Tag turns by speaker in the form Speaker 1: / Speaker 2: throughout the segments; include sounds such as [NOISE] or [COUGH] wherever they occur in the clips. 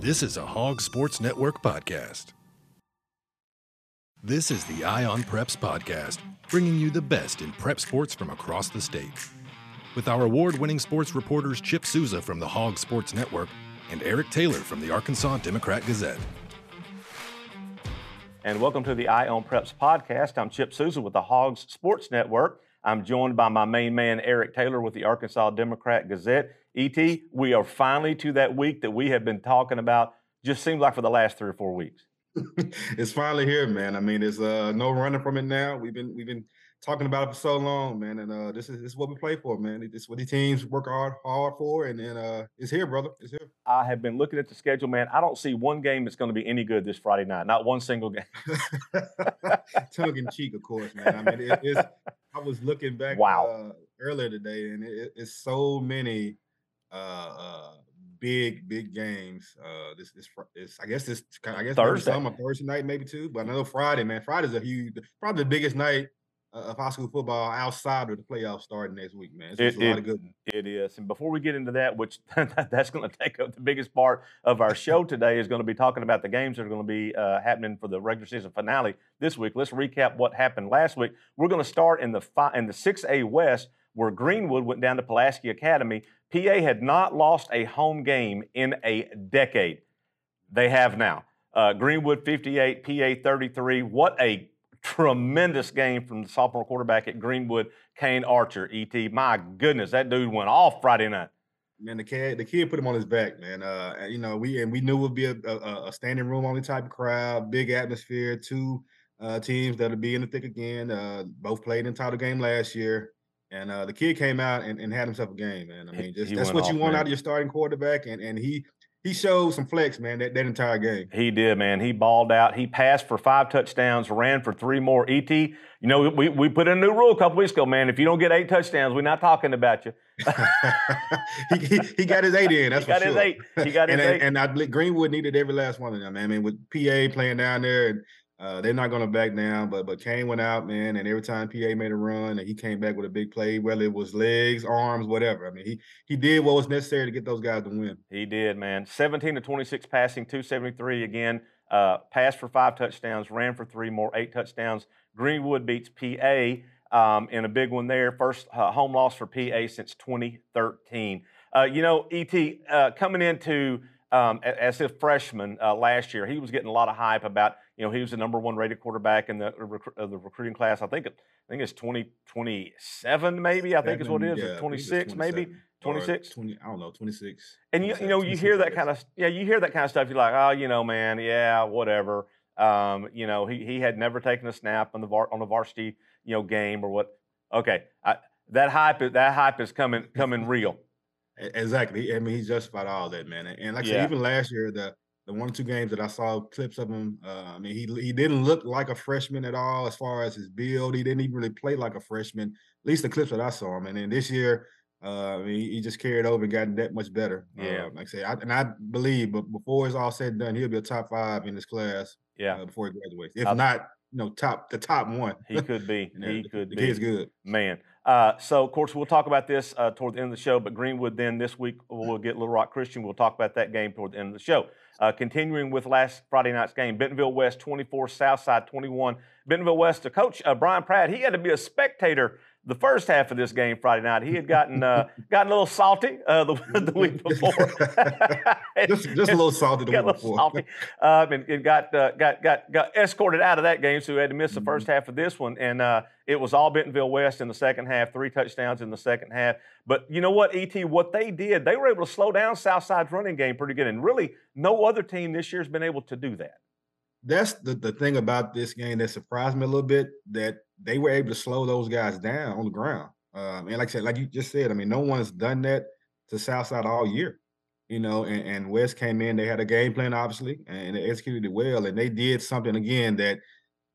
Speaker 1: This is a Hog Sports Network podcast. This is the Eye on Preps podcast, bringing you the best in prep sports from across the state. With our award winning sports reporters Chip Souza from the Hog Sports Network and Erick Taylor from the Arkansas Democrat Gazette.
Speaker 2: And welcome to the Eye on Preps podcast. I'm Chip Souza with the Hogs Sports Network. I'm joined by my main man, Erick Taylor, with the Arkansas Democrat Gazette. ET, we are finally to that week that we have been talking about, just seems like for the last three or four weeks. [LAUGHS]
Speaker 3: it's finally here, man. I mean, there's uh, no running from it now. We've been we've been talking about it for so long, man. And uh, this is this is what we play for, man. This is what the teams work hard hard for, and then uh, it's here, brother. It's here.
Speaker 2: I have been looking at the schedule, man. I don't see one game that's going to be any good this Friday night. Not one single game. [LAUGHS]
Speaker 3: Tongue in cheek, of course, man. I mean, it, it's. I was looking back
Speaker 2: wow.
Speaker 3: uh, earlier today, and it, it's so many uh, uh, big, big games. Uh, this, this, this, I guess this, I guess
Speaker 2: Thursday,
Speaker 3: some Thursday night, maybe too. But I know Friday, man. Friday's a huge, probably the biggest night of high school football outside of the playoffs starting next week, man. It's, it, a lot of good.
Speaker 2: It is. And before we get into that, which [LAUGHS] that's going to take up the biggest part of our show today, is going to be talking about the games that are going to be uh, happening for the regular season finale this week. Let's recap what happened last week. We're going to start in the fi- in the 6A West, where Greenwood went down to Pulaski Academy. PA had not lost a home game in a decade. They have now. Uh, Greenwood 58, PA 33. What a tremendous game from the sophomore quarterback at Greenwood, Kane Archer. Et, my goodness, that dude went off Friday night.
Speaker 3: Man, the kid, the kid put him on his back, man. Uh, you know, we and we knew it would be a, a, a standing room only type of crowd, big atmosphere, two uh, teams that'll be in the thick again. Uh, both played in title game last year. And uh, the kid came out and, and, had himself a game, man. I mean, just, that's what off, you want man. out of your starting quarterback. And and he he showed some flex, man, that, that entire game.
Speaker 2: He did, man. He balled out. He passed for five touchdowns, ran for three more. ET, you know, we, we put in a new rule a couple weeks ago, man. If you don't get eight touchdowns, we're not talking about you. [LAUGHS]
Speaker 3: he, he, he, got his eight in. [LAUGHS] That's
Speaker 2: he got
Speaker 3: for
Speaker 2: his eight. He got [LAUGHS] his
Speaker 3: and,
Speaker 2: eight.
Speaker 3: And, and I, Greenwood needed every last one of them, man. I mean, with PA playing down there and uh, they're not going to back down, but but Kane went out, man, and every time PA made a run, and he came back with a big play, whether it was legs, arms, whatever. I mean, he he did what was necessary to get those guys to win.
Speaker 2: He did, man. 17 to 26 passing, 273 again. Uh, passed for five touchdowns, ran for three more, eight touchdowns. Greenwood beats PA um, in a big one there. First uh, home loss for PA since 2013. Uh, you know, ET uh, coming into um, as a freshman uh, last year, he was getting a lot of hype about you know, he was the number one rated quarterback in the rec- uh, the recruiting class. I think I think it's 2027 maybe. I think is what it is. Yeah, 26 maybe. 26
Speaker 3: 20 i don't know 26
Speaker 2: and you, you know you hear that kind of yeah you hear that kind of stuff you're like oh you know man yeah whatever um, you know he, he had never taken a snap on the var- on the varsity you know game or what okay I, that hype that hype is coming coming real
Speaker 3: exactly i mean he justified all that man and like i yeah. said even last year the the one or two games that I saw clips of him, uh, I mean, he he didn't look like a freshman at all as far as his build. He didn't even really play like a freshman, at least the clips that I saw him. And then this year, uh, I mean, he just carried over and gotten that much better.
Speaker 2: Yeah,
Speaker 3: uh, like I say, I, and I believe, but before it's all said and done, he'll be a top five in this class.
Speaker 2: Yeah,
Speaker 3: uh, before he graduates, if I, not, you know, top the top one.
Speaker 2: He could be. [LAUGHS] he could
Speaker 3: the
Speaker 2: be.
Speaker 3: Kid's good,
Speaker 2: man. Uh, so, of course, we'll talk about this uh, toward the end of the show. But Greenwood, then this week, we'll get Little Rock Christian. We'll talk about that game toward the end of the show. Uh, continuing with last Friday night's game, Bentonville West 24, Southside 21. Bentonville West, the coach, uh, Brian Pratt, he had to be a spectator the first half of this game Friday night. He had gotten uh, [LAUGHS] gotten a little salty uh, the, [LAUGHS] the, week [LAUGHS] before.
Speaker 3: just, just, a little salty the
Speaker 2: got
Speaker 3: week before. Salty,
Speaker 2: um, and, and got, uh, got got got escorted out of that game, so he had to miss the 1st mm-hmm. half of this one. And uh, it was all Bentonville West in the second half, three touchdowns in the second half. But you know what, Et, what they did, they were able to slow down Southside's running game pretty good, and really no other team this year has been able to do that
Speaker 3: that's the, the thing about this game that surprised me a little bit that they were able to slow those guys down on the ground. Um, and like I said, like you just said, I mean, no one's done that to Southside all year. You know, and, and West came in, they had a game plan, obviously, and they executed it well. And they did something again that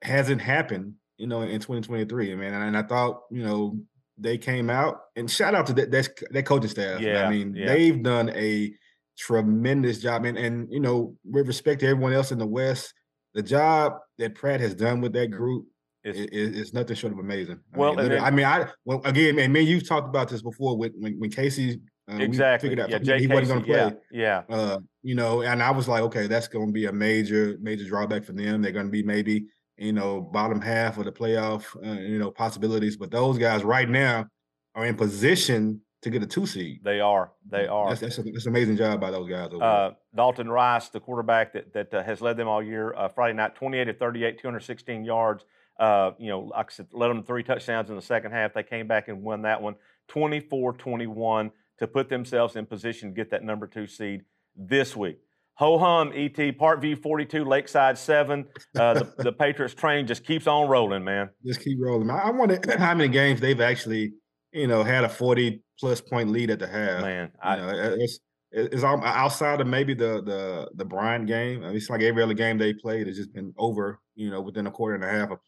Speaker 3: hasn't happened, you know, in 2023. I mean, and I thought, you know, they came out and shout out to that that's that coaching staff.
Speaker 2: Yeah,
Speaker 3: I mean,
Speaker 2: yeah.
Speaker 3: they've done a tremendous job. And and you know, with respect to everyone else in the West, the job that Pratt has done with that group is, is, is nothing short of amazing.
Speaker 2: Well,
Speaker 3: I mean, I, mean I well again, man, man, you've talked about this before with when, when Casey Uh,
Speaker 2: exactly.
Speaker 3: figured out
Speaker 2: Yeah,
Speaker 3: he,
Speaker 2: Jay
Speaker 3: he wasn't going to play.
Speaker 2: Yeah, yeah.
Speaker 3: Uh, you know, and I was like, okay, that's going to be a major, major drawback for them. They're going to be maybe, you know, bottom half of the playoff, uh, you know, possibilities. But those guys right now are in position to get a two seed.
Speaker 2: They are. They are.
Speaker 3: That's that's, a, that's an amazing job by those guys. Over.
Speaker 2: Uh, Dalton Rice, the quarterback that that uh, has led them all year, uh, Friday night, 28 to 38, 216 yards. Uh, you know, like I said, led them three touchdowns in the second half. They came back and won that one 24 21 to put themselves in position to get that number two seed this week. Ho hum, ET, Parkview 42, Lakeside 7. Uh, the, [LAUGHS] the Patriots train just keeps on rolling, man.
Speaker 3: Just keep rolling. I, I wonder [CLEARS THROAT] how many games they've actually, you know, had a 40 plus point lead at the half.
Speaker 2: Man, I,
Speaker 3: know, it's it's outside of maybe the the the Bryant game. I mean, it's like every other game they played has just been over. You know, within a quarter and a half of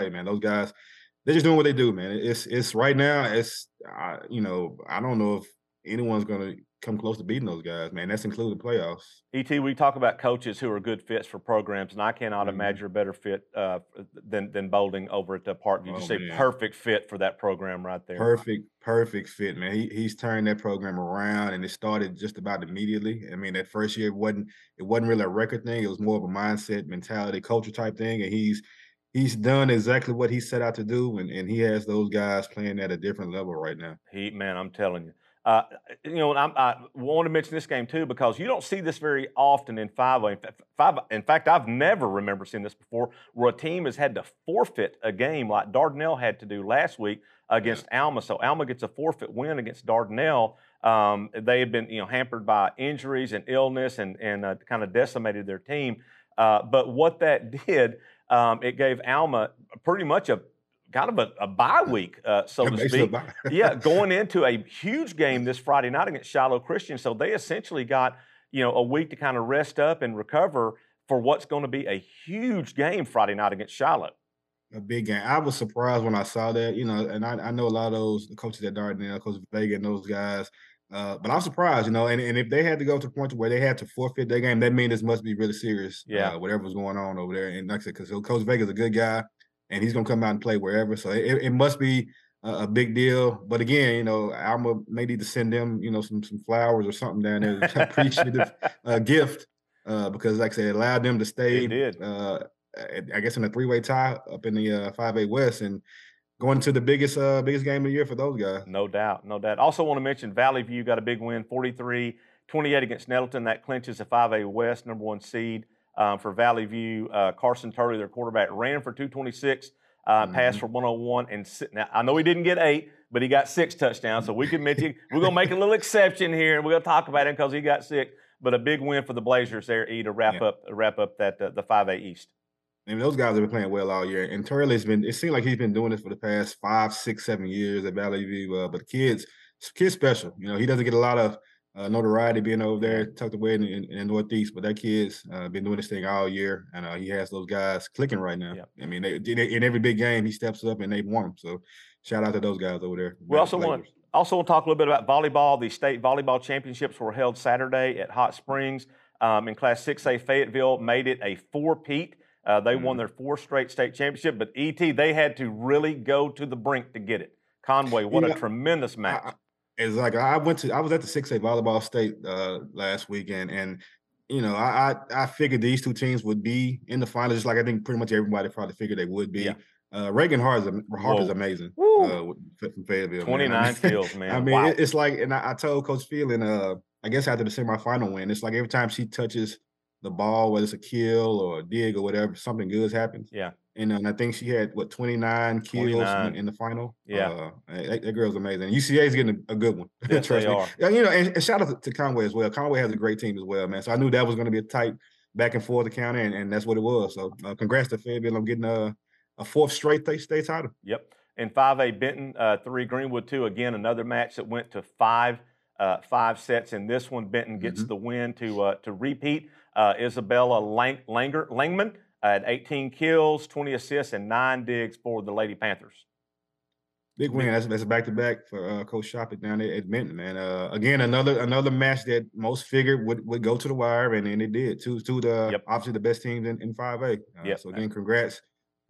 Speaker 3: play. Man, those guys, they're just doing what they do. Man, it's it's right now. It's I, you know, I don't know if anyone's gonna come close to beating those guys. Man, that's including playoffs.
Speaker 2: ET, we talk about coaches who are good fits for programs, and I cannot
Speaker 3: Mhm.
Speaker 2: imagine a better fit uh, than than Bolding over at the Parkview. Just
Speaker 3: Oh,
Speaker 2: a
Speaker 3: man.
Speaker 2: perfect fit for that program right there.
Speaker 3: Perfect, perfect fit, man. He he's turned that program around, and it started just about immediately. I mean, that first year it wasn't it wasn't really a record thing. It was more of a mindset, mentality, culture type thing, and he's he's done exactly what he set out to do, and, and he has those guys playing at a different level right now.
Speaker 2: He, man, I'm telling you. Uh, you know, and I'm, I want to mention this game too because you don't see this very often in 5 In fact, five, in fact, I've never remember seeing this before where a team has had to forfeit a game like Dardanelle had to do last week against Alma. So Alma gets a forfeit win against Dardanelle. Um, they had been, you know, hampered by injuries and illness and and uh, kind of decimated their team. Uh, but what that [LAUGHS] did, um, it gave Alma pretty much a kind of a, a bye week, uh, so to speak yeah, [LAUGHS] going into a huge game this Friday night against Shiloh Christian. So they essentially got, you know, a week to kind of rest up and recover for what's going to be a huge game Friday night against Shiloh.
Speaker 3: a big game. I was surprised when I saw that, you know, and I, I know a lot of those coaches at Dardanelle, Coach Vega, and those guys. Uh, but I'm surprised, you know, and, and if they had to go to the point to where they had to forfeit their game, that means this must be really serious.
Speaker 2: Yeah.
Speaker 3: uh, whatever's going on over there. And like I said, because Coach Vega's is a good guy, and he's gonna come out and play wherever. So it, it must be a, a big deal. But again, you know, Alma may need to send them, you know, some some flowers or something down there, [LAUGHS] appreciative uh, gift, uh, because like I said, it allowed them to stay.
Speaker 2: Did.
Speaker 3: Uh, I guess in a three way tie up in the uh, five A West and going to the biggest uh, biggest game of the year for those guys.
Speaker 2: No doubt, no doubt. Also want to mention Valley View got a big win, 43-28 against Nettleton. That clinches the 5A West number one seed um, for Valley View. Uh, Carson Turley, their quarterback, ran for 226, uh, passed
Speaker 3: Mhm.
Speaker 2: for 101. And now I know he didn't get eight, but he got six touchdowns. So we can mention we're gonna make a little exception here, and we're gonna talk about him because he got six. But a big win for the Blazers there, E, to wrap
Speaker 3: Yeah.
Speaker 2: up wrap up that uh, the 5A East.
Speaker 3: And those guys have been playing well all year. And Turley's been, it seems like he's been doing this for the past five, six, seven years at Valley View. Uh, but the kids, kid's special. You know, he doesn't get a lot of uh, notoriety being over there, tucked away in, in, in the Northeast. But that kid's uh, been doing this thing all year. And uh, he has those guys clicking right now.
Speaker 2: Yep.
Speaker 3: I mean, they, they- in every big game, he steps up and they won him. So shout out to those guys over there.
Speaker 2: We also want also want to talk a little bit about volleyball. The state volleyball championships were held Saturday at Hot Springs. Um, in Class 6A, Fayetteville made it a four-peat. Uh, they won
Speaker 3: Mhm.
Speaker 2: their fourth straight state championship, but ET they had to really go to the brink to get it. Conway, what a tremendous match!
Speaker 3: I- It's like I went to I was at the six A volleyball state uh, last weekend, and you know I, I I figured these two teams would be in the finals, just like I think pretty much everybody probably figured they would be.
Speaker 2: Yeah.
Speaker 3: Uh, Reagan Hart is, Hart is amazing.
Speaker 2: Woo.
Speaker 3: Uh, from Fayetteville,
Speaker 2: 29
Speaker 3: mean-
Speaker 2: kills, [LAUGHS] man.
Speaker 3: I mean,
Speaker 2: wow.
Speaker 3: it- it's like, and I, I told Coach Phelan, uh, I guess after the semifinal win, it's like every time she touches the ball, whether it's a kill or a dig or whatever, something good happens.
Speaker 2: Yeah.
Speaker 3: And, uh, and I think she had what 29 kills
Speaker 2: 29.
Speaker 3: In, the final.
Speaker 2: Yeah.
Speaker 3: uh, that, that girl's amazing. UCA is getting a, a good one. [LAUGHS]
Speaker 2: Yes,
Speaker 3: Trust
Speaker 2: they
Speaker 3: me.
Speaker 2: are.
Speaker 3: Yeah, you know, and, and shout out to, Conway as well. Conway has a great team as well, man. So I knew that was going to be a tight back and forth encounter, and, and that's what it was. So uh, congrats to Fayetteville. I'm getting a, a fourth straight state title.
Speaker 2: Yep. In 5A, Benton, uh, 3, Greenwood 2. Again, another match that went to five uh, five sets. In this one, Benton gets
Speaker 3: Mhm.
Speaker 2: the win to uh, to repeat. Uh, Isabella Lang- Langer, Langman had 18 kills, 20 assists, and 9 digs for the Lady Panthers.
Speaker 3: Big win. That's that's back to back for uh, Coach Shopping down at Benton, man. Uh, again, another another match that most figured would, would go to the wire, and, and it did. Two two the
Speaker 2: Yep.
Speaker 3: obviously the best teams in, in 5A. Uh,
Speaker 2: Yep.
Speaker 3: So again, congrats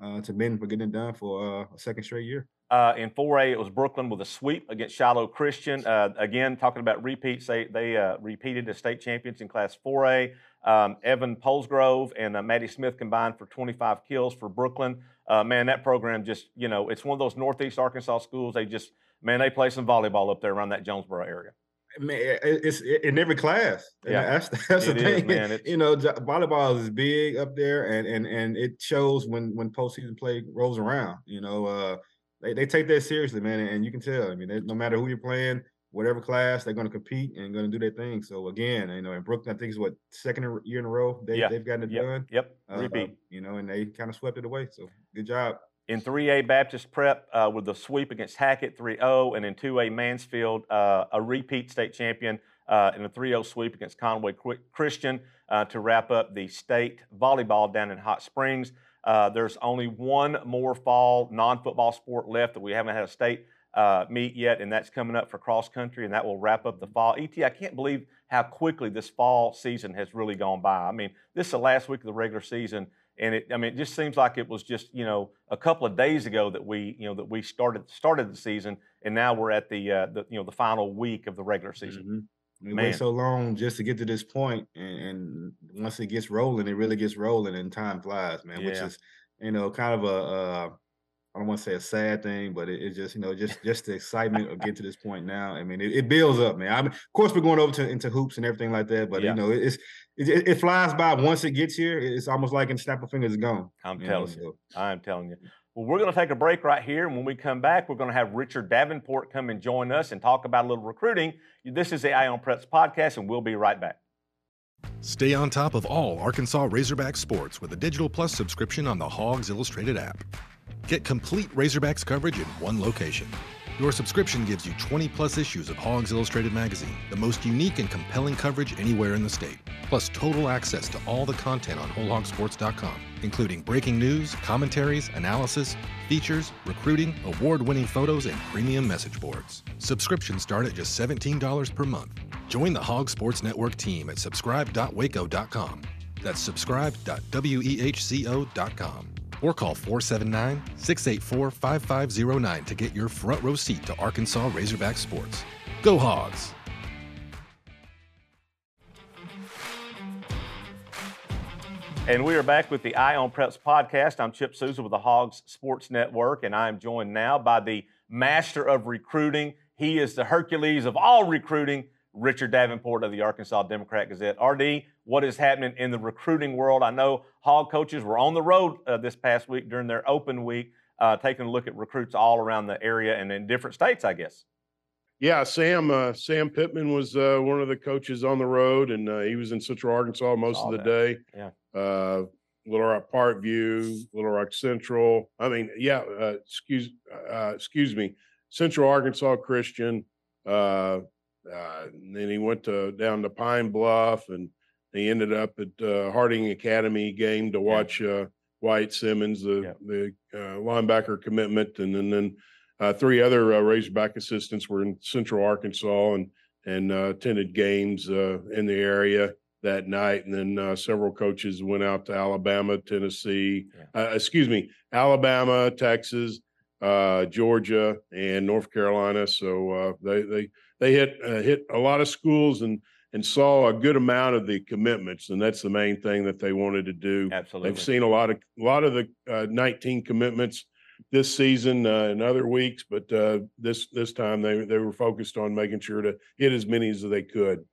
Speaker 3: uh, to Benton for getting it done for uh, a second straight year.
Speaker 2: Uh, in 4A, it was Brookland with a sweep against Shiloh Christian. Uh, again, talking about repeats, they, they uh, repeated as state champions in Class 4A. Um, Evan Polesgrove and uh, Maddie Smith combined for 25 kills for Brookland. Uh, man, that program just, you know, it's one of those Northeast Arkansas schools. They just, man, they play some volleyball up there around that Jonesboro area.
Speaker 3: Man, it's in every class.
Speaker 2: Yeah,
Speaker 3: that's [LAUGHS] that's the thing.
Speaker 2: is, man. It's-
Speaker 3: you know, volleyball is big up there, and and and it shows when when postseason play rolls around. You know, uh, they they take that seriously, man, and you can tell. I mean, they, no matter who you're playing, whatever class, they're going to compete and going to do their thing. So again, you know, in Brookland, I think it's what second year in a row they
Speaker 2: Yeah,
Speaker 3: they've gotten it
Speaker 2: Yep,
Speaker 3: done.
Speaker 2: yep,
Speaker 3: Uh,
Speaker 2: repeat.
Speaker 3: you know, and they kind of swept it away. So good job.
Speaker 2: In 3A, Baptist Prep uh, with the sweep against Hackett 3 0. And in 2A, Mansfield, uh, a repeat state champion uh, in a 3 0 sweep against Conway Christian uh, to wrap up the state volleyball down in Hot Springs. Uh, there's only one more fall non football sport left that we haven't had a state uh, meet yet, and that's coming up for cross country, and that will wrap up the fall. ET, I can't believe how quickly this fall season has really gone by. I mean, this is the last week of the regular season, and it, I mean, it just seems like it was just you know a couple of days ago that we you know that we started started the season, and now we're at the, uh, the you know the final week of the regular season.
Speaker 3: Mhm. We
Speaker 2: Man.
Speaker 3: wait so long just to get to this point, and, and once it gets rolling, it really gets rolling, and time flies, man. Which is, you know, kind of a uh, I don't want to say a sad thing, but it, it just you know just just the excitement of getting to this point now. I mean, it, it builds up, man. I mean, of course, we're going over to into hoops and everything like that, but
Speaker 2: Yeah.
Speaker 3: you know, it's it, it flies by once it gets here. It's almost like in snap of fingers, it's gone.
Speaker 2: I'm
Speaker 3: you know,
Speaker 2: telling you.
Speaker 3: so.
Speaker 2: I'm telling you. Well, we're going to take a break right here. And when we come back, we're going to have Richard Davenport come and join us and talk about a little recruiting. This is the Eye on Preps podcast, and we'll be right back.
Speaker 1: Stay on top of all Arkansas Razorback sports with a Digital Plus subscription on the Hogs Illustrated app. Get complete Razorbacks coverage in one location. Your subscription gives you 20 plus issues of Hogs Illustrated magazine, the most unique and compelling coverage anywhere in the state, plus total access to all the content on WholeHogSports.com, including breaking news, commentaries, analysis, features, recruiting, award winning photos, and premium message boards. Subscriptions start at just $17 per month. Join the Hog Sports Network team at subscribe.wehco.com. That's subscribe.wehco.com. Or call 479 684 5509 to get your front row seat to Arkansas Razorback sports. Go Hogs!
Speaker 2: And we are back with the Eye on Preps podcast. I'm Chip Souza with the Hogs Sports Network, and I am joined now by the master of recruiting. He is the Hercules of all recruiting, Richard Davenport of the Arkansas Democrat Gazette. RD, what is happening in the recruiting world? I know Hog coaches were on the road uh, this past week during their open week, uh, taking a look at recruits all around the area and in different states, I guess.
Speaker 4: Yeah, Sam uh, Sam Pittman was uh, one of the coaches on the road, and uh, he was in Central Arkansas most
Speaker 2: Saw
Speaker 4: of the
Speaker 2: that.
Speaker 4: day.
Speaker 2: Yeah.
Speaker 4: Uh, Little Rock Parkview, Little Rock Central. I mean, yeah. Uh, excuse uh, excuse me, Central Arkansas Christian. Uh, uh, and then he went to down to Pine Bluff, and he ended up at uh, Harding Academy game to watch uh, White Simmons, the
Speaker 2: Yeah.
Speaker 4: the uh, linebacker commitment, and then then uh, three other uh, Razorback assistants were in Central Arkansas and and uh, attended games uh, in the area that night. And then uh, several coaches went out to Alabama, Tennessee, uh, excuse me, Alabama, Texas, uh, Georgia, and North Carolina. So uh, they they they hit uh, hit a lot of schools and and saw a good amount of the commitments, and that's the main thing that they wanted to do.
Speaker 2: Absolutely.
Speaker 4: They've seen a lot of a lot of the uh, 19 commitments this season uh, and other weeks, but uh, this this time they they were focused on making sure to hit as many as they could.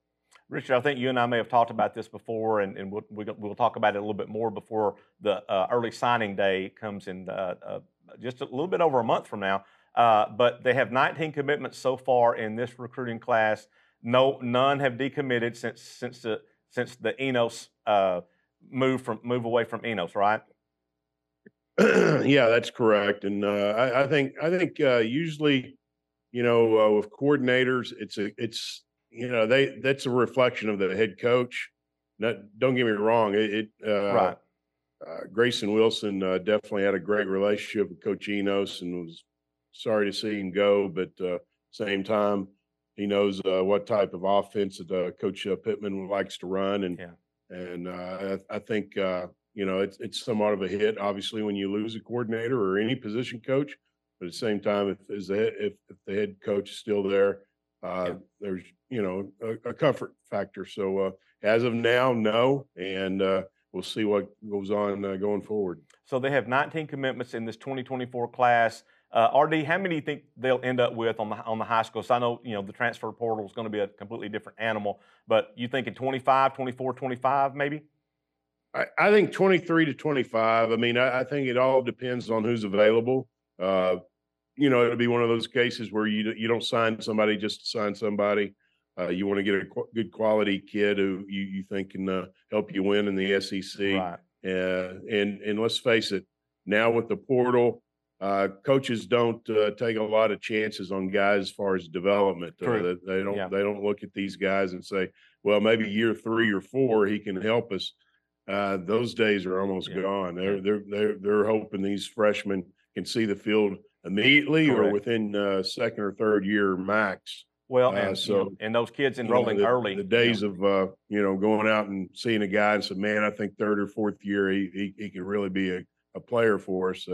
Speaker 2: Richard, I think you and I may have talked about this before, and, and we'll, we'll we'll talk about it a little bit more before the uh, early signing day comes in uh, uh, just a little bit over a month from now. Uh, but they have 19 commitments so far in this recruiting class. No, none have decommitted since since the since the Enos uh, move from move away from Enos, right? [CLEARS THROAT]
Speaker 4: yeah, that's correct. And uh, I, I think I think uh, usually, you know, uh, with coordinators, it's a it's you know they that's a reflection of the head coach. Not, don't get me wrong. It, it uh,
Speaker 2: right.
Speaker 4: uh, Grayson Wilson uh, definitely had a great relationship with Coach Enos, and was sorry to see him go. But uh, same time, he knows uh, what type of offense that uh, Coach uh, Pittman likes to run, and
Speaker 2: Yeah.
Speaker 4: and uh, I, I think uh, you know it's it's somewhat of a hit, obviously, when you lose a coordinator or any position coach. But at the same time, if is the if, if the head coach is still there, uh,
Speaker 2: Yeah.
Speaker 4: there's you know a, a comfort factor. So uh, as of now, no, and uh, we'll see what goes on uh, going forward.
Speaker 2: So they have 19 commitments in this 2024 class. Uh, RD, how many do you think they'll end up with on the on the high school? So I know you know the transfer portal is going to be a completely different animal, but you think thinking 25, 24, 25 maybe?
Speaker 4: I, I think 23 to 25. I mean, I, I think it all depends on who's available. Uh, you know, it'll be one of those cases where you you don't sign somebody just to sign somebody. Uh, you want to get a qu- good quality kid who you, you think can uh, help you win in the SEC.
Speaker 2: Right.
Speaker 4: Uh, and and let's face it, now with the portal, uh, coaches don't uh, take a lot of chances on guys as far as development. Uh, they, they don't
Speaker 2: Yeah.
Speaker 4: they don't look at these guys and say, well, maybe year three or four he can help us. Uh, those days are almost
Speaker 2: Yeah.
Speaker 4: gone. They're they're they're they're hoping these freshmen can see the field immediately or within uh, second or third year max.
Speaker 2: Well,
Speaker 4: Uh,
Speaker 2: and, you know,
Speaker 4: so,
Speaker 2: and those kids
Speaker 4: You know,
Speaker 2: enrolling
Speaker 4: the,
Speaker 2: early.
Speaker 4: The
Speaker 2: you know,
Speaker 4: days of uh, you know going out and seeing a guy and said, "Man, I think third or fourth year he he, he could really be a, a player for us."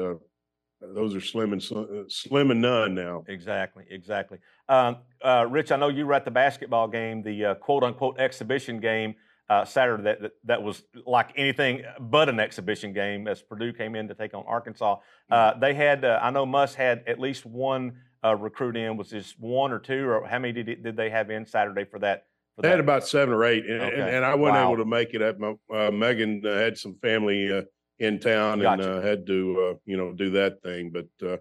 Speaker 4: Those are slim and sl- uh, slim and none now.
Speaker 2: Exactly, exactly. Um, uh, Rich, I know you were at the basketball game, the uh, quote unquote exhibition game uh, Saturday that, that that was like anything but an exhibition game as Purdue came in to take on Arkansas. Uh, they had, uh, I know Muss had at least one uh, recruit in. Was this one or two, or how many did, did they have in Saturday for that? For
Speaker 4: They had about seven or eight, and, and-
Speaker 2: Okay.
Speaker 4: and I wasn't
Speaker 2: Wow.
Speaker 4: able to make it. At my, uh, Megan had some family uh, in town and uh, had to uh, you know do that thing, but. Uh,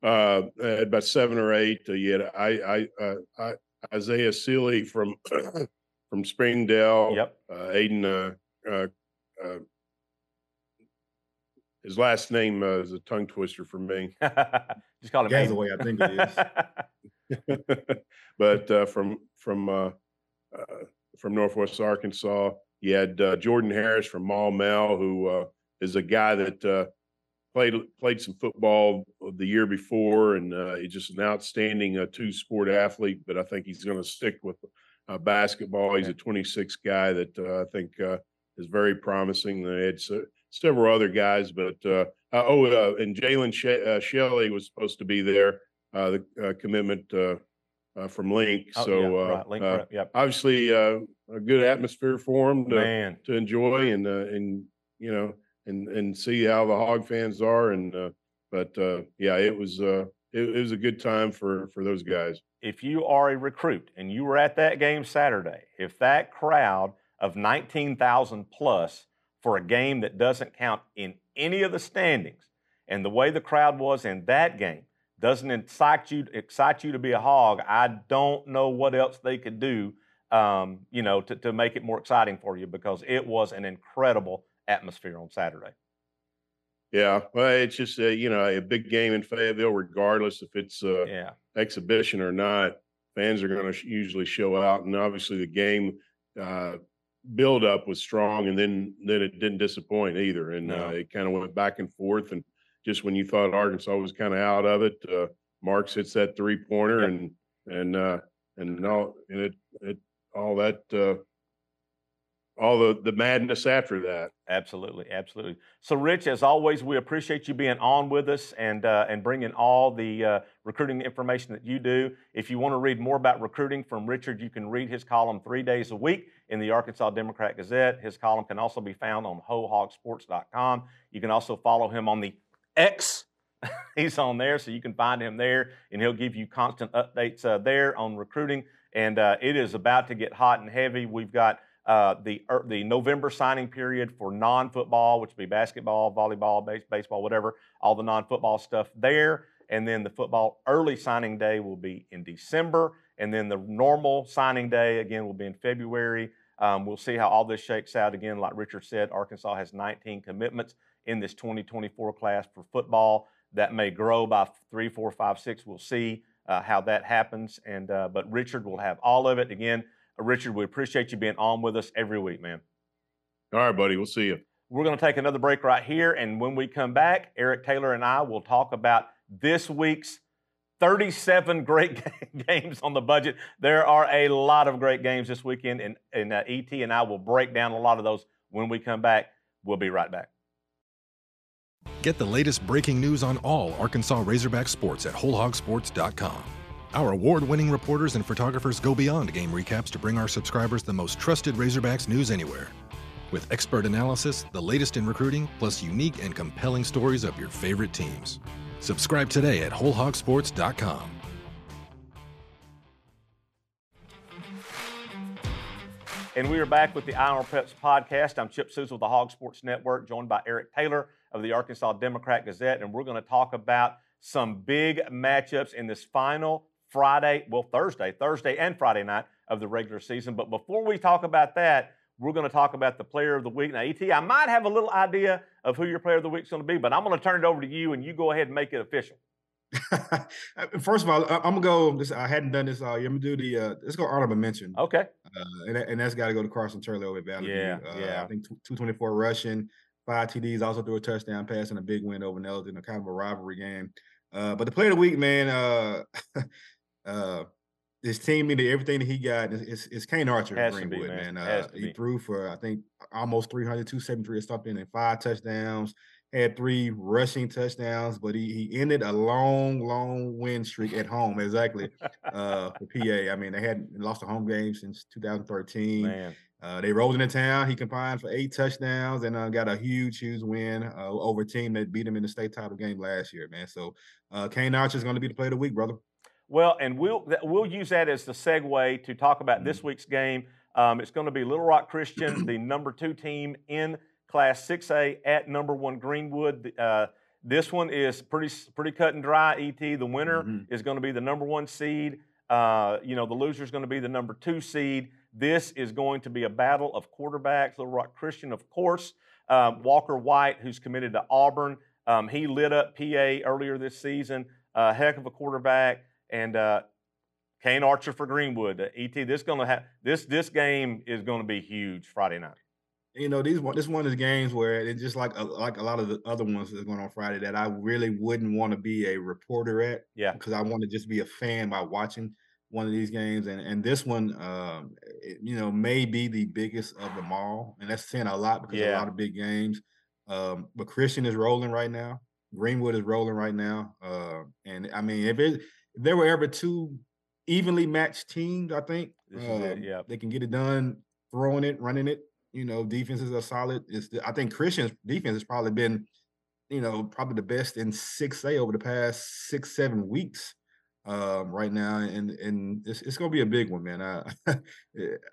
Speaker 4: uh, I had about seven or eight. Uh, you had I, I, uh, I, Isaiah Sealy from [COUGHS] from Springdale.
Speaker 2: Yep.
Speaker 4: uh, Aiden, uh, uh, uh, his last name uh, is a tongue twister for me, [LAUGHS]
Speaker 2: Just call him Aiden.
Speaker 3: Gazaway, I think it is. [LAUGHS]
Speaker 4: but uh, from from uh, uh, from Northwest Arkansas, you had uh, Jordan Harris from Maumelle, who uh, is a guy that uh, played played some football the year before, and uh, he's just an outstanding uh, two sport athlete. But I think he's going to stick with uh, basketball. He's a 26 guy that uh, I think uh, is very promising. They had se- several other guys, but oh, uh, and Jalen she- uh, Shelley was supposed to be there. Uh, the uh, commitment uh, uh, from Link.
Speaker 2: Oh,
Speaker 4: so
Speaker 2: yeah,
Speaker 4: uh,
Speaker 2: right. Link Prep, yep.
Speaker 4: obviously uh, a good atmosphere for him to,
Speaker 2: Man,
Speaker 4: to enjoy and uh, and you know and and see how the Hog fans are. And uh, but uh, yeah, it was uh, it, it was a good time for for those guys.
Speaker 2: if you are a recruit and you were at that game Saturday, if that crowd of 19,000 plus for a game that doesn't count in any of the standings, and the way the crowd was in that game doesn't excite you excite you to be a hog, I don't know what else they could do, um, you know, to, to make it more exciting for you because it was an incredible atmosphere on Saturday.
Speaker 4: Yeah, well, it's just uh, you know a big game in Fayetteville, regardless if it's uh,
Speaker 2: Yeah,
Speaker 4: exhibition or not. Fans are going to sh- usually show out, and obviously the game uh, build up was strong, and then then it didn't disappoint either, and
Speaker 2: No.
Speaker 4: uh, it kind of went back and forth. And just when you thought Arkansas was kind of out of it, uh, Marks hits that three pointer, and and uh, and all and it it all that uh, all the the madness after that.
Speaker 2: Absolutely, absolutely. So, Rich, as always, we appreciate you being on with us and uh, and bringing all the uh, recruiting information that you do. If you want to read more about recruiting from Richard, you can read his column three days a week in the Arkansas Democrat Gazette. His column can also be found on WholeHogSports.com. You can also follow him on the X. [LAUGHS] He's on there, so you can find him there, and he'll give you constant updates uh, there on recruiting. And uh, it is about to get hot and heavy. We've got uh, the er, the November signing period for non-football, which would be basketball, volleyball, base, baseball, whatever, all the non-football stuff there. And then the football early signing day will be in December, and then the normal signing day again will be in February. Um, we'll see how all this shakes out. Again, like Richard said, Arkansas has 19 commitments in this 2024 class for football. That may grow by three, four, five, six. We'll see uh, how that happens. And uh, but Richard will have all of it again. Richard, we appreciate you being on with us every week, man.
Speaker 4: All right, buddy, we'll see you.
Speaker 2: We're going to take another break right here. And when we come back, Erick Taylor and I will talk about this week's 37 great [LAUGHS] games on the budget. There are a lot of great games this weekend, and, and uh, ET and I will break down a lot of those when we come back. We'll be right back.
Speaker 1: Get the latest breaking news on all Arkansas Razorback sports at WholeHogSports.com. Our award winning reporters and photographers go beyond game recaps to bring our subscribers the most trusted Razorbacks news anywhere. With expert analysis, the latest in recruiting, plus unique and compelling stories of your favorite teams. Subscribe today at WholeHogSports.com.
Speaker 2: And we are back with the Eye on Preps podcast. I'm Chip Souza with the Hog Sports Network, joined by Erick Taylor of the Arkansas Democrat Gazette, and we're going to talk about some big matchups in this final Friday, well, Thursday, Thursday and Friday night of the regular season. But before we talk about that, we're going to talk about the player of the week. Now, ET, I might have a little idea of who your player of the week is going to be, but I'm going to turn it over to you, and you go ahead and make it official. [LAUGHS]
Speaker 3: First of all, I'm gonna go. This I hadn't done this all year. I'm gonna do the. Uh, let's go honorable mention.
Speaker 2: Okay.
Speaker 3: Uh, and, and that's got to go to Carson Turley over at Valley
Speaker 2: Yeah,
Speaker 3: Uh,
Speaker 2: yeah.
Speaker 3: I think 224 rushing, five TDs, also threw a touchdown pass and a big win over Nettleton, a kind of a rivalry game. Uh, but the player of the week, man, uh, [LAUGHS] uh, his team needed everything that he got. It's, it's, it's Kane Archer
Speaker 2: Has to be,
Speaker 3: Greenwood,
Speaker 2: man.
Speaker 3: man. Uh, he
Speaker 2: be.
Speaker 3: threw for I think almost 300, 273 or something, and five touchdowns. Had three rushing touchdowns, but he he ended a long, long win streak at home. Exactly [LAUGHS] uh, for PA. I mean, they hadn't lost a home game since 2013.
Speaker 2: Man.
Speaker 3: Uh, they rolled into town. He combined for eight touchdowns and uh, got a huge, huge win uh, over a team that beat him in the state title game last year, man. So uh, Kane Archer is going to be the player of the week, brother.
Speaker 2: Well, and we'll we'll use that as the segue to talk about this week's game. Um, it's going to be Little Rock Christian, the [CLEARS THROAT] number two team in Class 6A at number one Greenwood. Uh, this one is pretty pretty cut and dry. Et the winner
Speaker 3: Mhm.
Speaker 2: is going to be the number one seed. Uh, you know, the loser is going to be the number two seed. This is going to be a battle of quarterbacks. Little Rock Christian, of course. Um, Walker White, who's committed to Auburn, um, he lit up PA earlier this season. A heck of a quarterback and uh, Kane Archer for Greenwood. Uh, Et, this gonna have this this game is going to be huge Friday night.
Speaker 3: You know, these one this one of the games where it's just like a, like a lot of the other ones that's going on Friday that I really wouldn't want to be a reporter at
Speaker 2: Yeah,
Speaker 3: because I want to just be a fan by watching one of these games. And and this one, um, it- you know, may be the biggest of them all, and that's saying a lot because
Speaker 2: Yeah.
Speaker 3: a lot of big games. Um, but Christian is rolling right now. Greenwood is rolling right now. Uh, and I mean, if it there were ever two evenly matched teams, I think
Speaker 2: it,
Speaker 3: um,
Speaker 2: yep.
Speaker 3: they can get it done, throwing it, running it. You know, defenses are solid. It's the, I think Christian's defense has probably been, you know, probably the best in six A over the past six seven weeks um, right now, and and it's, it's gonna be a big one, man. I, [LAUGHS]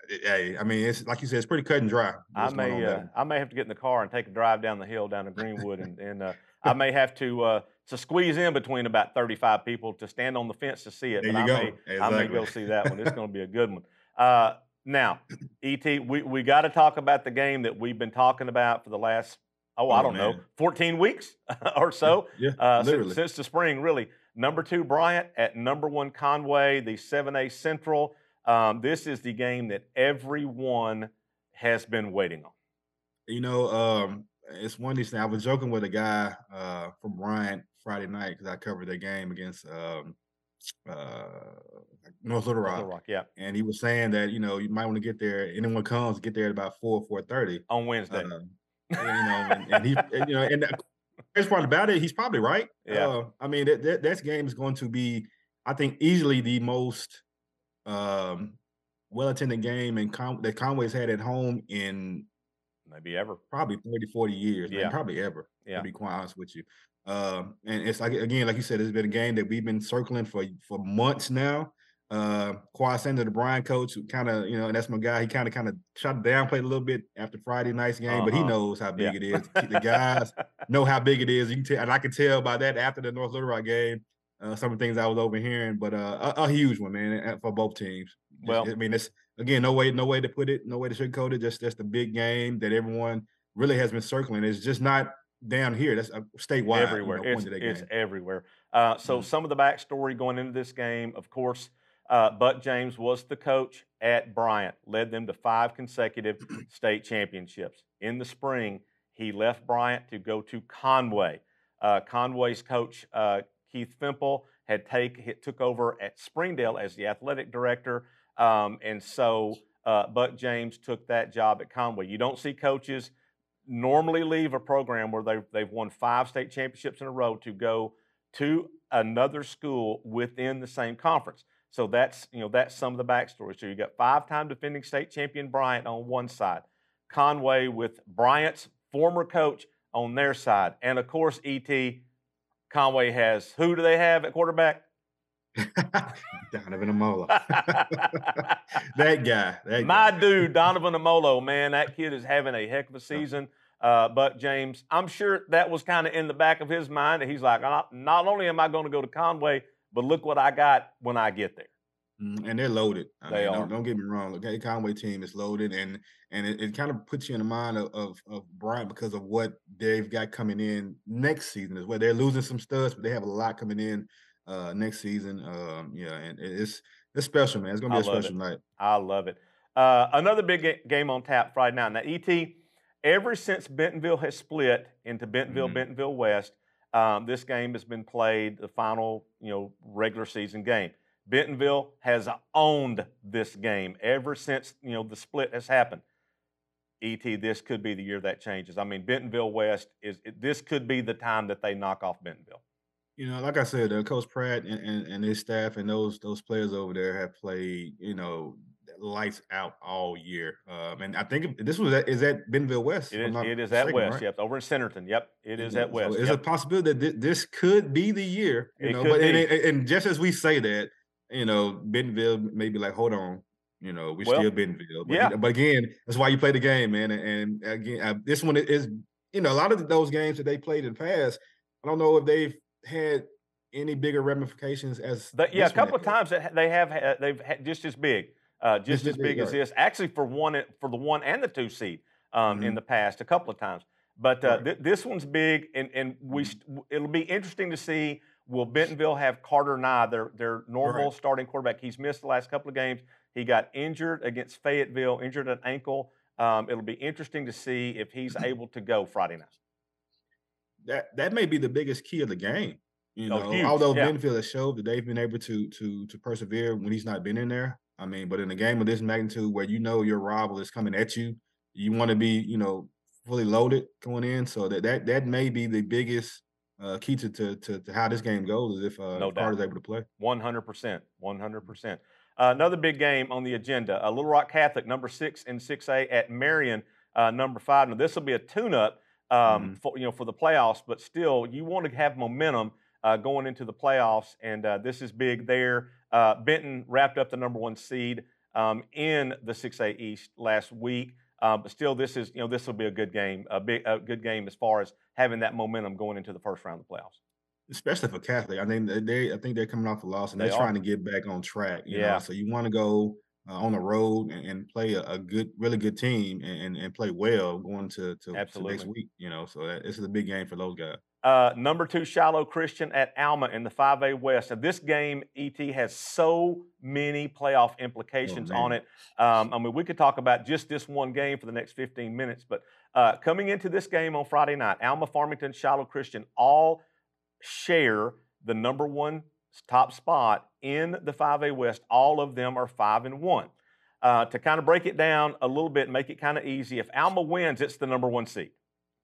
Speaker 3: hey, I mean, it's like you said, it's pretty cut and dry.
Speaker 2: I may uh. I may have to get in the car and take a drive down the hill down to Greenwood, and, and uh, I may have to uh, to squeeze in between about thirty five people to stand on the fence to see it.
Speaker 3: There
Speaker 2: but
Speaker 3: you
Speaker 2: I
Speaker 3: go.
Speaker 2: may I may go see that one. It's going to be a good one. [LAUGHS] Uh, now, Et, we we got to talk about the game that we've been talking about for the last oh, I
Speaker 3: Oh,
Speaker 2: don't know fourteen weeks [LAUGHS] or so. [LAUGHS]
Speaker 3: Yeah,
Speaker 2: uh, since, since the spring, really. Number two, Bryant at number one, Conway, the 7A Central. Um, this is the game that everyone has been waiting on.
Speaker 3: You know, um, it's one of these things. I was joking with a guy uh, from Bryant Friday night because I covered their game against um, uh, North Little Rock.
Speaker 2: Rock, yeah,
Speaker 3: and he was saying that you know you might want to get there. Anyone comes, get there at about four four thirty.
Speaker 2: on Wednesday.
Speaker 3: And, you know, and, and he, [LAUGHS] and, you know, and the best part about it, he's probably right.
Speaker 2: Yeah.
Speaker 3: Uh, I mean, that, that that game is going to be, I think, easily the most um, well attended game and Con- that Conway's had at home in
Speaker 2: Maybe ever.
Speaker 3: probably 30, 40 years, man,
Speaker 2: Yeah.
Speaker 3: probably ever.
Speaker 2: Yeah.
Speaker 3: To be quite honest with you. Um, and it's like again, like you said, it's been a game that we've been circling for for months now. Uh Quad Sander, the Bryant coach, who kind of, you know, and that's my guy. He kind of kind of shot downplayed a little bit after Friday night's game, but he
Speaker 2: Uh-huh.
Speaker 3: knows how big
Speaker 2: Yeah.
Speaker 3: it is. The guys [LAUGHS] know how big it is. You can tell, and I can tell by that after the North Little Rock game. Uh, some of the things I was overhearing, but uh, a, a huge one, man, uh, for both teams.
Speaker 2: Well-
Speaker 3: I mean, it's again, no way, no way to put it, no way to sugarcoat it. Just just the big game that everyone really has been circling. It's just not down here. That's uh, statewide. you
Speaker 2: everywhere.
Speaker 3: know,
Speaker 2: It's, it's everywhere. Uh, so
Speaker 3: Mhm.
Speaker 2: some of the backstory going into this game, of course, uh, Buck James was the coach at Bryant, led them to five consecutive [CLEARS THROAT] state championships. In the spring, he left Bryant to go to Conway. Uh, Conway's coach uh, Keith Fimple had take took over at Springdale as the athletic director, um, and so uh, Buck James took that job at Conway. You don't see coaches normally leave a program where they've, they've won five state championships in a row to go to another school within the same conference. So that's you know that's some of the backstory. So you got five-time defending state champion Bryant on one side, Conway with Bryant's former coach on their side, and of course ET Conway has who do they have at quarterback? [LAUGHS]
Speaker 3: Donovan Amolo. [LAUGHS] that guy. That
Speaker 2: My
Speaker 3: guy.
Speaker 2: dude, Donovan Amolo, man, that kid is having a heck of a season. Uh, but James, I'm sure that was kind of in the back of his mind. He's like, not, not only am I going to go to Conway, but look what I got when I get there.
Speaker 3: Mm, and they're loaded. I
Speaker 2: They
Speaker 3: mean,
Speaker 2: are.
Speaker 3: Don't, don't get me wrong. Okay, Conway team is loaded, and and it, it kind of puts you in the mind of, of of Bryant because of what they've got coming in next season as well. They're losing some studs, but they have a lot coming in uh next season. Um, yeah, and it's it's special, man. It's gonna be
Speaker 2: I
Speaker 3: a special night.
Speaker 2: I love it. Uh, another big game on tap Friday night. Now, ET, ever since Bentonville has split into Bentonville,
Speaker 3: Mhm.
Speaker 2: Bentonville West, um, this game has been played the final, you know, regular season game. Bentonville has owned this game ever since you know the split has happened. Et, this could be the year that changes. I mean, Bentonville West is this could be the time that they knock off Bentonville.
Speaker 3: You know, like I said, uh, Coach Pratt and, and, and his staff and those those players over there have played, you know, lights out all year. Um, and I think this was at, is at Bentonville West.
Speaker 2: It is, it is at West.
Speaker 3: right?
Speaker 2: Yep, over in Centerton. Yep, it is
Speaker 3: Yeah,
Speaker 2: at West.
Speaker 3: So it's
Speaker 2: Yep.
Speaker 3: a possibility that thi- this could be the year, you
Speaker 2: It
Speaker 3: know.
Speaker 2: could
Speaker 3: But and, and- just as we say that, you know, Bentonville may be like, hold on, you know, we're
Speaker 2: Well,
Speaker 3: still Bentonville. But,
Speaker 2: yeah.
Speaker 3: but again, that's why you play the game, man. And, and again, uh, this one is, you know, a lot of those games that they played in the past. I don't know if they've had any bigger ramifications as
Speaker 2: The- yeah, a couple of times that they have had, they've had just as big, uh, just
Speaker 3: Just
Speaker 2: as big
Speaker 3: big,
Speaker 2: as
Speaker 3: right.
Speaker 2: this. Actually, for one for the one and the two seed um, in
Speaker 3: Mhm.
Speaker 2: the past, a couple of times. But uh,
Speaker 3: Right.
Speaker 2: th- this one's big, and and we
Speaker 3: Mhm.
Speaker 2: st- it'll be interesting to see. Will Bentonville have Carter Nye, their their normal
Speaker 3: Right.
Speaker 2: starting quarterback? He's missed the last couple of games. He got injured against Fayetteville, injured an ankle. Um, it'll be interesting to see if he's [CLEARS THROAT] able to go Friday night.
Speaker 3: That that may be the biggest key of the game. You
Speaker 2: Oh,
Speaker 3: know, although
Speaker 2: yeah.
Speaker 3: Bentonville has showed that they've been able to to to persevere when he's not been in there. I mean, but in a game of this magnitude where you know your rival is coming at you, you want to be, you know, fully loaded going in. So that that that may be the biggest uh, key to, to to to how this game goes is if uh,
Speaker 2: No
Speaker 3: Carter's able to play.
Speaker 2: One hundred percent, one hundred percent. Uh, Another big game on the agenda: uh, Little Rock Catholic, number six and six A at Marion, uh, number five. Now this will be a tune-up, um,
Speaker 3: Mhm.
Speaker 2: for you know for the playoffs, but still you want to have momentum uh, going into the playoffs, and uh, this is big there. Uh, Benton wrapped up the number one seed um, in the six A East last week. Uh, but still, this is you know this will be a good game, a big a good game as far as having that momentum going into the first round of the playoffs.
Speaker 3: especially for Catholic. I think they- they I think they're coming off a loss and
Speaker 2: They
Speaker 3: they're
Speaker 2: are.
Speaker 3: trying to get back on track. You
Speaker 2: Yeah.
Speaker 3: know, so you want to go uh, on the road and, and play a, a good, really good team and, and, and play well going to, to, to next week. You know, so that, this is a big game for those guys.
Speaker 2: Uh, number two, Shiloh Christian at Alma in the 5A West. Now, this game, ET, has so many playoff implications on it. Um, I mean, we could talk about just this one game for the next 15 minutes, but uh, coming into this game on Friday night, Alma, Farmington, Shiloh Christian all share the number one top spot in the 5A West. All of them are five and one. Uh, to kind of break it down a little bit, make it kind of easy. If Alma wins, it's the number one seed.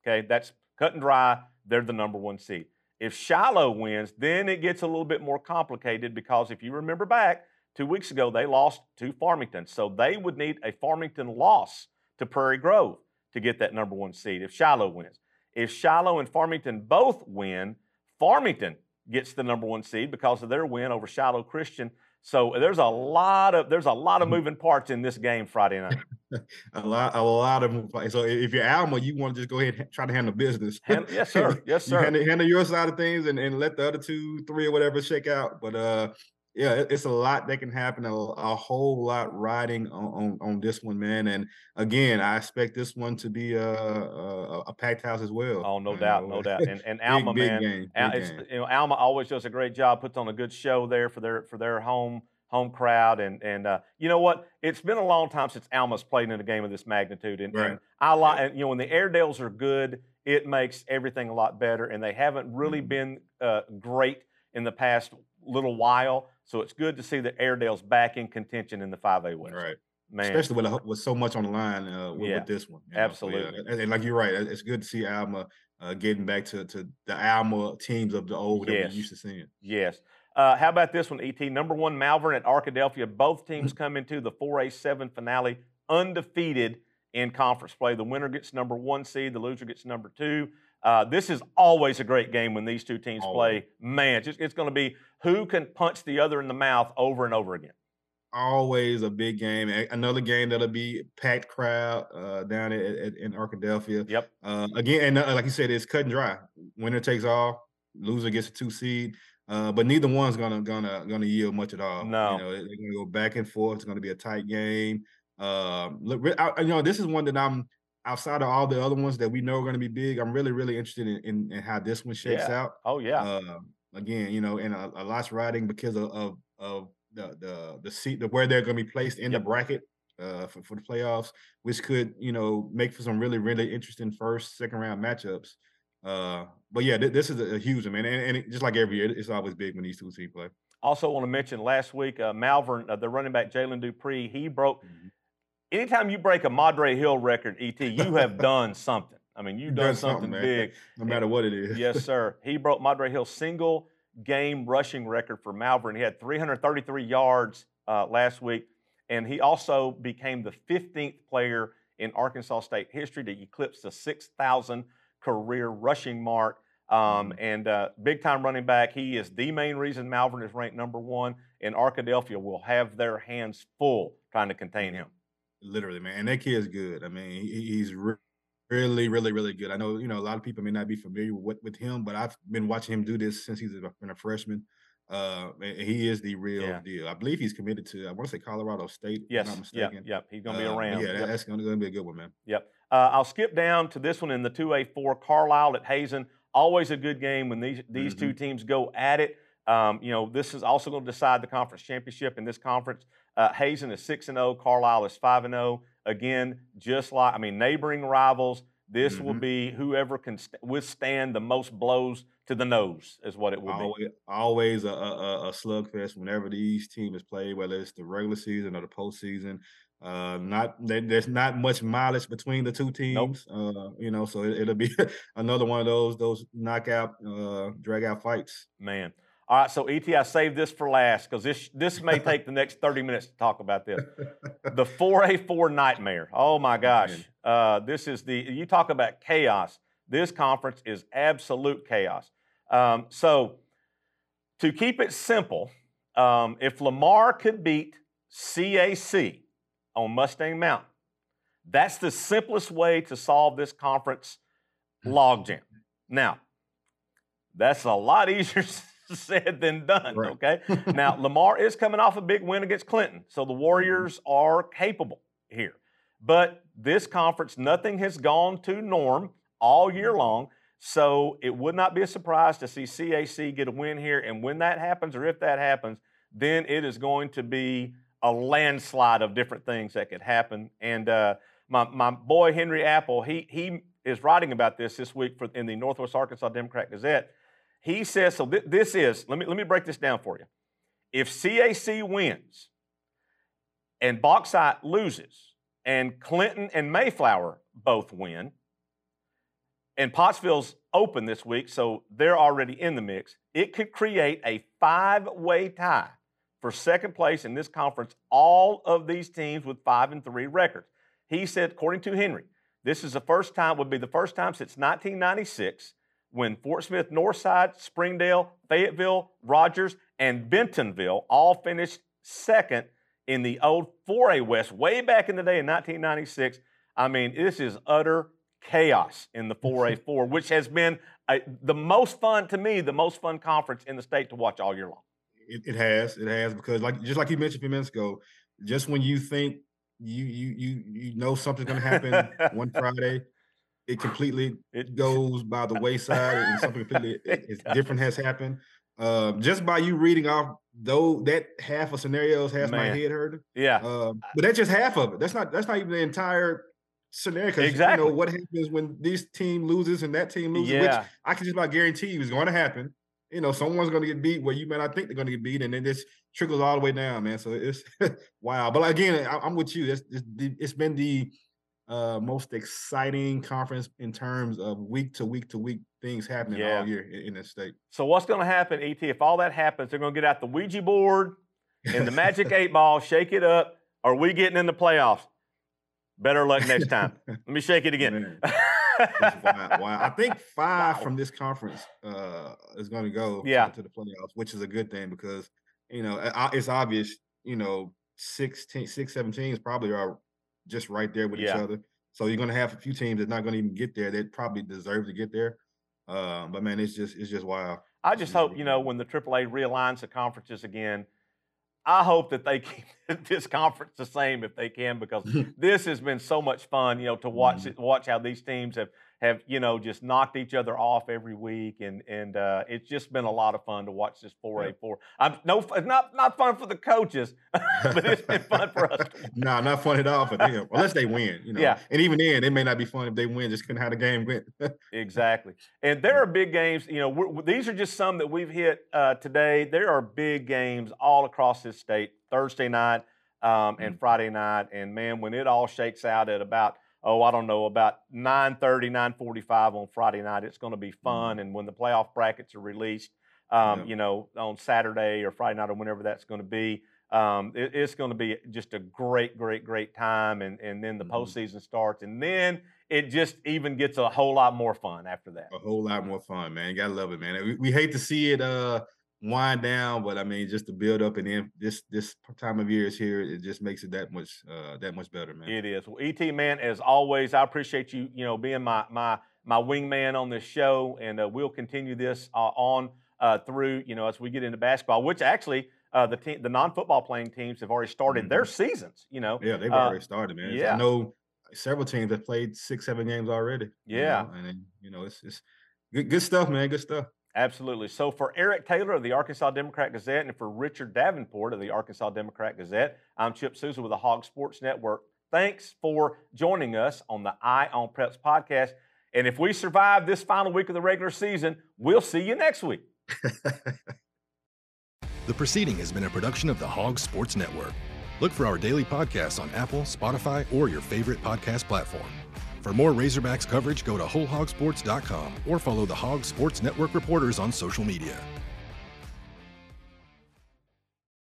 Speaker 2: Okay, that's cut and dry. They're the number one seed. If Shiloh wins, then it gets a little bit more complicated because if you remember back two weeks ago, they lost to Farmington. So they would need a Farmington loss to Prairie Grove to get that number one seed if Shiloh wins. If Shiloh and Farmington both win, Farmington gets the number one seed because of their win over Shiloh Christian. So there's a lot of there's a lot of moving parts in this game Friday night. [LAUGHS]
Speaker 3: A lot, a lot of them. play. So if you're Alma, you want to just go ahead and try to handle business.
Speaker 2: Han- yes, sir. [LAUGHS] Yes, sir.
Speaker 3: handle, handle your side of things and, and let the other two, three, or whatever shake out. But uh, yeah, it's a lot that can happen. A, a whole lot riding on, on on this one, man. And again, I expect this one to be a a, a packed house as well.
Speaker 2: Oh, no doubt,
Speaker 3: know.
Speaker 2: no [LAUGHS] doubt. And and Alma,
Speaker 3: big
Speaker 2: man, Al-
Speaker 3: big
Speaker 2: you know, Alma always does a great job, puts on a good show there for their for their home home crowd, and and uh, you know what? It's been a long time since Alma's played in a game of this magnitude, and,
Speaker 3: Right.
Speaker 2: and I like, and, you know, when the Airedales are good, it makes everything a lot better, and they haven't really
Speaker 3: Mhm.
Speaker 2: been uh, great in the past little while, so it's good to see the Airedales back in contention in the 5A West.
Speaker 3: Right.
Speaker 2: Man.
Speaker 3: especially with, with so much on the line uh, with,
Speaker 2: Yeah,
Speaker 3: with this one. you know. So, yeah,
Speaker 2: absolutely.
Speaker 3: and, like you're right, it's good to see Alma uh, getting back to to the Alma teams of the old that
Speaker 2: Yes.
Speaker 3: we used to seeing.
Speaker 2: Yes. Uh, how about this one, ET? Number one, Malvern at Arkadelphia. Both teams [CLEARS THROAT] come into the 4A7 finale undefeated in conference play. The winner gets number one seed, the loser gets number two. Uh, this is always a great game when these two teams
Speaker 3: Always.
Speaker 2: play. Man, it's, it's going to be who can punch the other in the mouth over and over again.
Speaker 3: Always a big game. Another game that'll be packed crowd uh, down at, at, in Arkadelphia.
Speaker 2: Yep.
Speaker 3: Uh, again, and uh, like you said, it's cut and dry. Winner takes all. Loser gets a two seed. Uh, but neither one's gonna gonna gonna yield much at all.
Speaker 2: No.
Speaker 3: you know they're gonna go back and forth. It's gonna be a tight game. Um, look, I, you know, this is one that I'm outside of all the other ones that we know are gonna be big. I'm really really interested in in, in how this one shakes
Speaker 2: Yeah.
Speaker 3: out.
Speaker 2: Oh, yeah.
Speaker 3: Uh, again, you know, and a, a lot's riding because of of, of the the the seat the where they're going to be placed in
Speaker 2: Yep.
Speaker 3: the bracket uh, for for the playoffs, which could you know make for some really really interesting first second round matchups. Uh, but yeah, th- this is a, a huge one, man, and, and it, just like every year, it's always big when these two teams play.
Speaker 2: Also, want to mention last week, uh, Malvern, uh, the running back Jalen Dupree, he broke.
Speaker 3: Mhm.
Speaker 2: Anytime you break a Madre Hill record, ET, you have [LAUGHS] done something. I mean, you've done,
Speaker 3: done
Speaker 2: something,
Speaker 3: something,
Speaker 2: big. [LAUGHS]
Speaker 3: No matter what it is.
Speaker 2: yes, [LAUGHS] sir. He broke Madre Hill's single game rushing record for Malvern. He had 333 yards uh, last week, and he also became the 15th player in Arkansas State history to eclipse the 6,000 career rushing mark. Um, and uh, big time running back. He is the main reason Malvern is ranked number one, and Arkadelphia will have their hands full trying to contain him.
Speaker 3: literally, man. And that kid's good. I mean, he, he's really, really, really good. I know, you know, a lot of people may not be familiar with with him, but I've been watching him do this since he's been a freshman. Uh, and he is the real
Speaker 2: Yeah.
Speaker 3: deal. I believe he's committed to. I want to say Colorado State.
Speaker 2: Yes,
Speaker 3: if I'm mistaken.
Speaker 2: yeah. He's going to be
Speaker 3: Uh,
Speaker 2: around.
Speaker 3: Yeah,
Speaker 2: Yep.
Speaker 3: that's going to be a good one, man.
Speaker 2: Yep. Uh, I'll skip down to this one in the 2A4, Carlisle at Hazen. Always a good game when these these two teams go at it. Um, you know, this is also going to decide the conference championship in this conference. Uh, Hazen is 6 and 0, Carlisle is 5 and 0. Again, just like I mean, neighboring rivals. This will
Speaker 3: Mhm.
Speaker 2: be whoever can withstand the most blows to the nose, is what it will be.
Speaker 3: Always, always a, a, a- slugfest whenever these teams play, whether it's the regular season or the postseason. Uh, not there's not much mileage between the two teams. Uh, you know, so it, it'll be [LAUGHS] another one of those those knockout, uh, drag out fights.
Speaker 2: Man. All right, so ET, I saved this for last because this this may [LAUGHS] take the next 30 minutes to talk about this. [LAUGHS] The 4A4 nightmare. Oh my gosh. Uh, this is the, you talk about chaos. This conference is absolute chaos. Um, so, to keep it simple, um, if Lamar could beat CAC on Mustang Mountain, that's the simplest way to solve this conference [LAUGHS] logjam. Now, that's a lot easier [LAUGHS] said than done,
Speaker 3: Right.
Speaker 2: okay? now, [LAUGHS] Lamar is coming off a big win against Clinton, so the Warriors are capable here. But this conference, nothing has gone to norm all year long, so it would not be a surprise to see CAC get a win here. And when that happens, or if that happens, then it is going to be a landslide of different things that could happen. And uh, my, my boy Henry Apple, he, he is writing about this this week for, in the Northwest Arkansas Democrat Gazette. He says, so thi- this is, let me, let me break this down for you. If CAC wins and Bauxite loses and Clinton and Mayflower both win, and Pottsville's open this week, so they're already in the mix, it could create a five way tie for second place in this conference, all of these teams with five and three records. He said, according to Henry, this is the first time, would be the first time since 1996 when Fort Smith, Northside, Springdale, Fayetteville, Rogers, and Bentonville all finished second in the old 4A West way back in the day in 1996. I mean, this is utter chaos in the 4A4, which has been uh the most fun to me, the most fun conference in the state to watch all year long.
Speaker 3: It, it has, it has, because like just like you mentioned a few minutes ago, just when you think you you you you know something's gonna happen [LAUGHS] one Friday, it completely
Speaker 2: It
Speaker 3: goes by the wayside and something [LAUGHS] completely different has happened. Um, just by you reading off though that half of scenarios has my head hurting.
Speaker 2: Yeah,
Speaker 3: Um, but that's just half of it. That's not that's not even the entire scenario.
Speaker 2: Exactly.
Speaker 3: You know what happens when this team loses and that team loses, which
Speaker 2: yeah,
Speaker 3: I can just about guarantee you is going to happen. you know, someone's going to get beat where you may not think they're going to get beat, and then this trickles all the way down, man. So it's [LAUGHS] wow. But again, I, am with you. It's, it's, it's been the uh, most exciting conference in terms of week to week to week things happening yeah. all year in, in this state.
Speaker 2: So what's going to happen, Et? If all that happens, they're going to get out the Ouija board and the magic [LAUGHS] eight ball, shake it up. Are we getting in the playoffs? Better luck next time. [LAUGHS] Let me shake it again.
Speaker 3: wow, wow. I think [LAUGHS] five wow. from this conference uh, is going to go
Speaker 2: yeah.
Speaker 3: to the playoffs, which is a good thing because you know it's obvious. You know, six, six, seven teams probably are just right there with yeah. each other. So you're going to have a few teams that's not going to even get there. That probably deserve to get there. Um, but man, it's just it's just wild.
Speaker 2: I just hope you know when the AAA realigns the conferences again. I hope that they [LAUGHS] keep this conference the same if they can because [LAUGHS] this has been so much fun, you know, to watch mm-hmm. it, watch how these teams have have you know just knocked each other off every week, and and uh, it's just been a lot of fun to watch this 4A4. I'm no, it's not not fun for the coaches, [LAUGHS] but it's been fun for us. [LAUGHS]
Speaker 3: no, not fun at all for them, unless they win. You know,
Speaker 2: yeah.
Speaker 3: And even then, it may not be fun if they win, just couldn't how the game went. [LAUGHS]
Speaker 2: exactly. And there are big games. You know, these are just some that we've hit uh, today. There are big games all across this state. Thursday night um, and mm-hmm. Friday night, and man, when it all shakes out at about oh, I don't know, about 9.30, 9.45 on Friday night. It's going to be mm-hmm. fun. And when the playoff brackets are released, um, yeah. you know, on Saturday or Friday night or whenever that's going to be, um, it, it's going to be just a great, great, great time. And, and then the mm-hmm. postseason starts. And then it just even gets a whole lot more fun after that.
Speaker 3: A whole lot more fun, man. You got to love it, man. We, we hate to see it uh, wind down, but I mean, just to build up and then this this time of year is here, it just makes it that much uh, that much better, man.
Speaker 2: It is. Well, Et man, as always, I appreciate you, you know, being my my my wingman on this show, and uh, we'll continue this uh, on uh, through, you know, as we get into basketball, which actually. Uh, the team, the non-football playing teams have already started mm-hmm. their seasons. You know,
Speaker 3: yeah, they've already started, man. Yeah, I know several teams have played six, seven games already.
Speaker 2: Yeah,
Speaker 3: you know? and then, you know, it's it's good, good stuff, man. Good stuff.
Speaker 2: Absolutely. So for Erick Taylor of the Arkansas Democrat Gazette and for Richard Davenport of the Arkansas Democrat Gazette, I'm Chip Souza with the Hog Sports Network. Thanks for joining us on the Eye on Preps podcast. And if we survive this final week of the regular season, we'll see you next week. [LAUGHS]
Speaker 1: the proceeding has been a production of the Hog Sports Network. Look for our daily podcasts on Apple, Spotify, or your favorite podcast platform. For more Razorbacks coverage, go to WholeHogSports.com or follow the Hog Sports Network reporters on social media.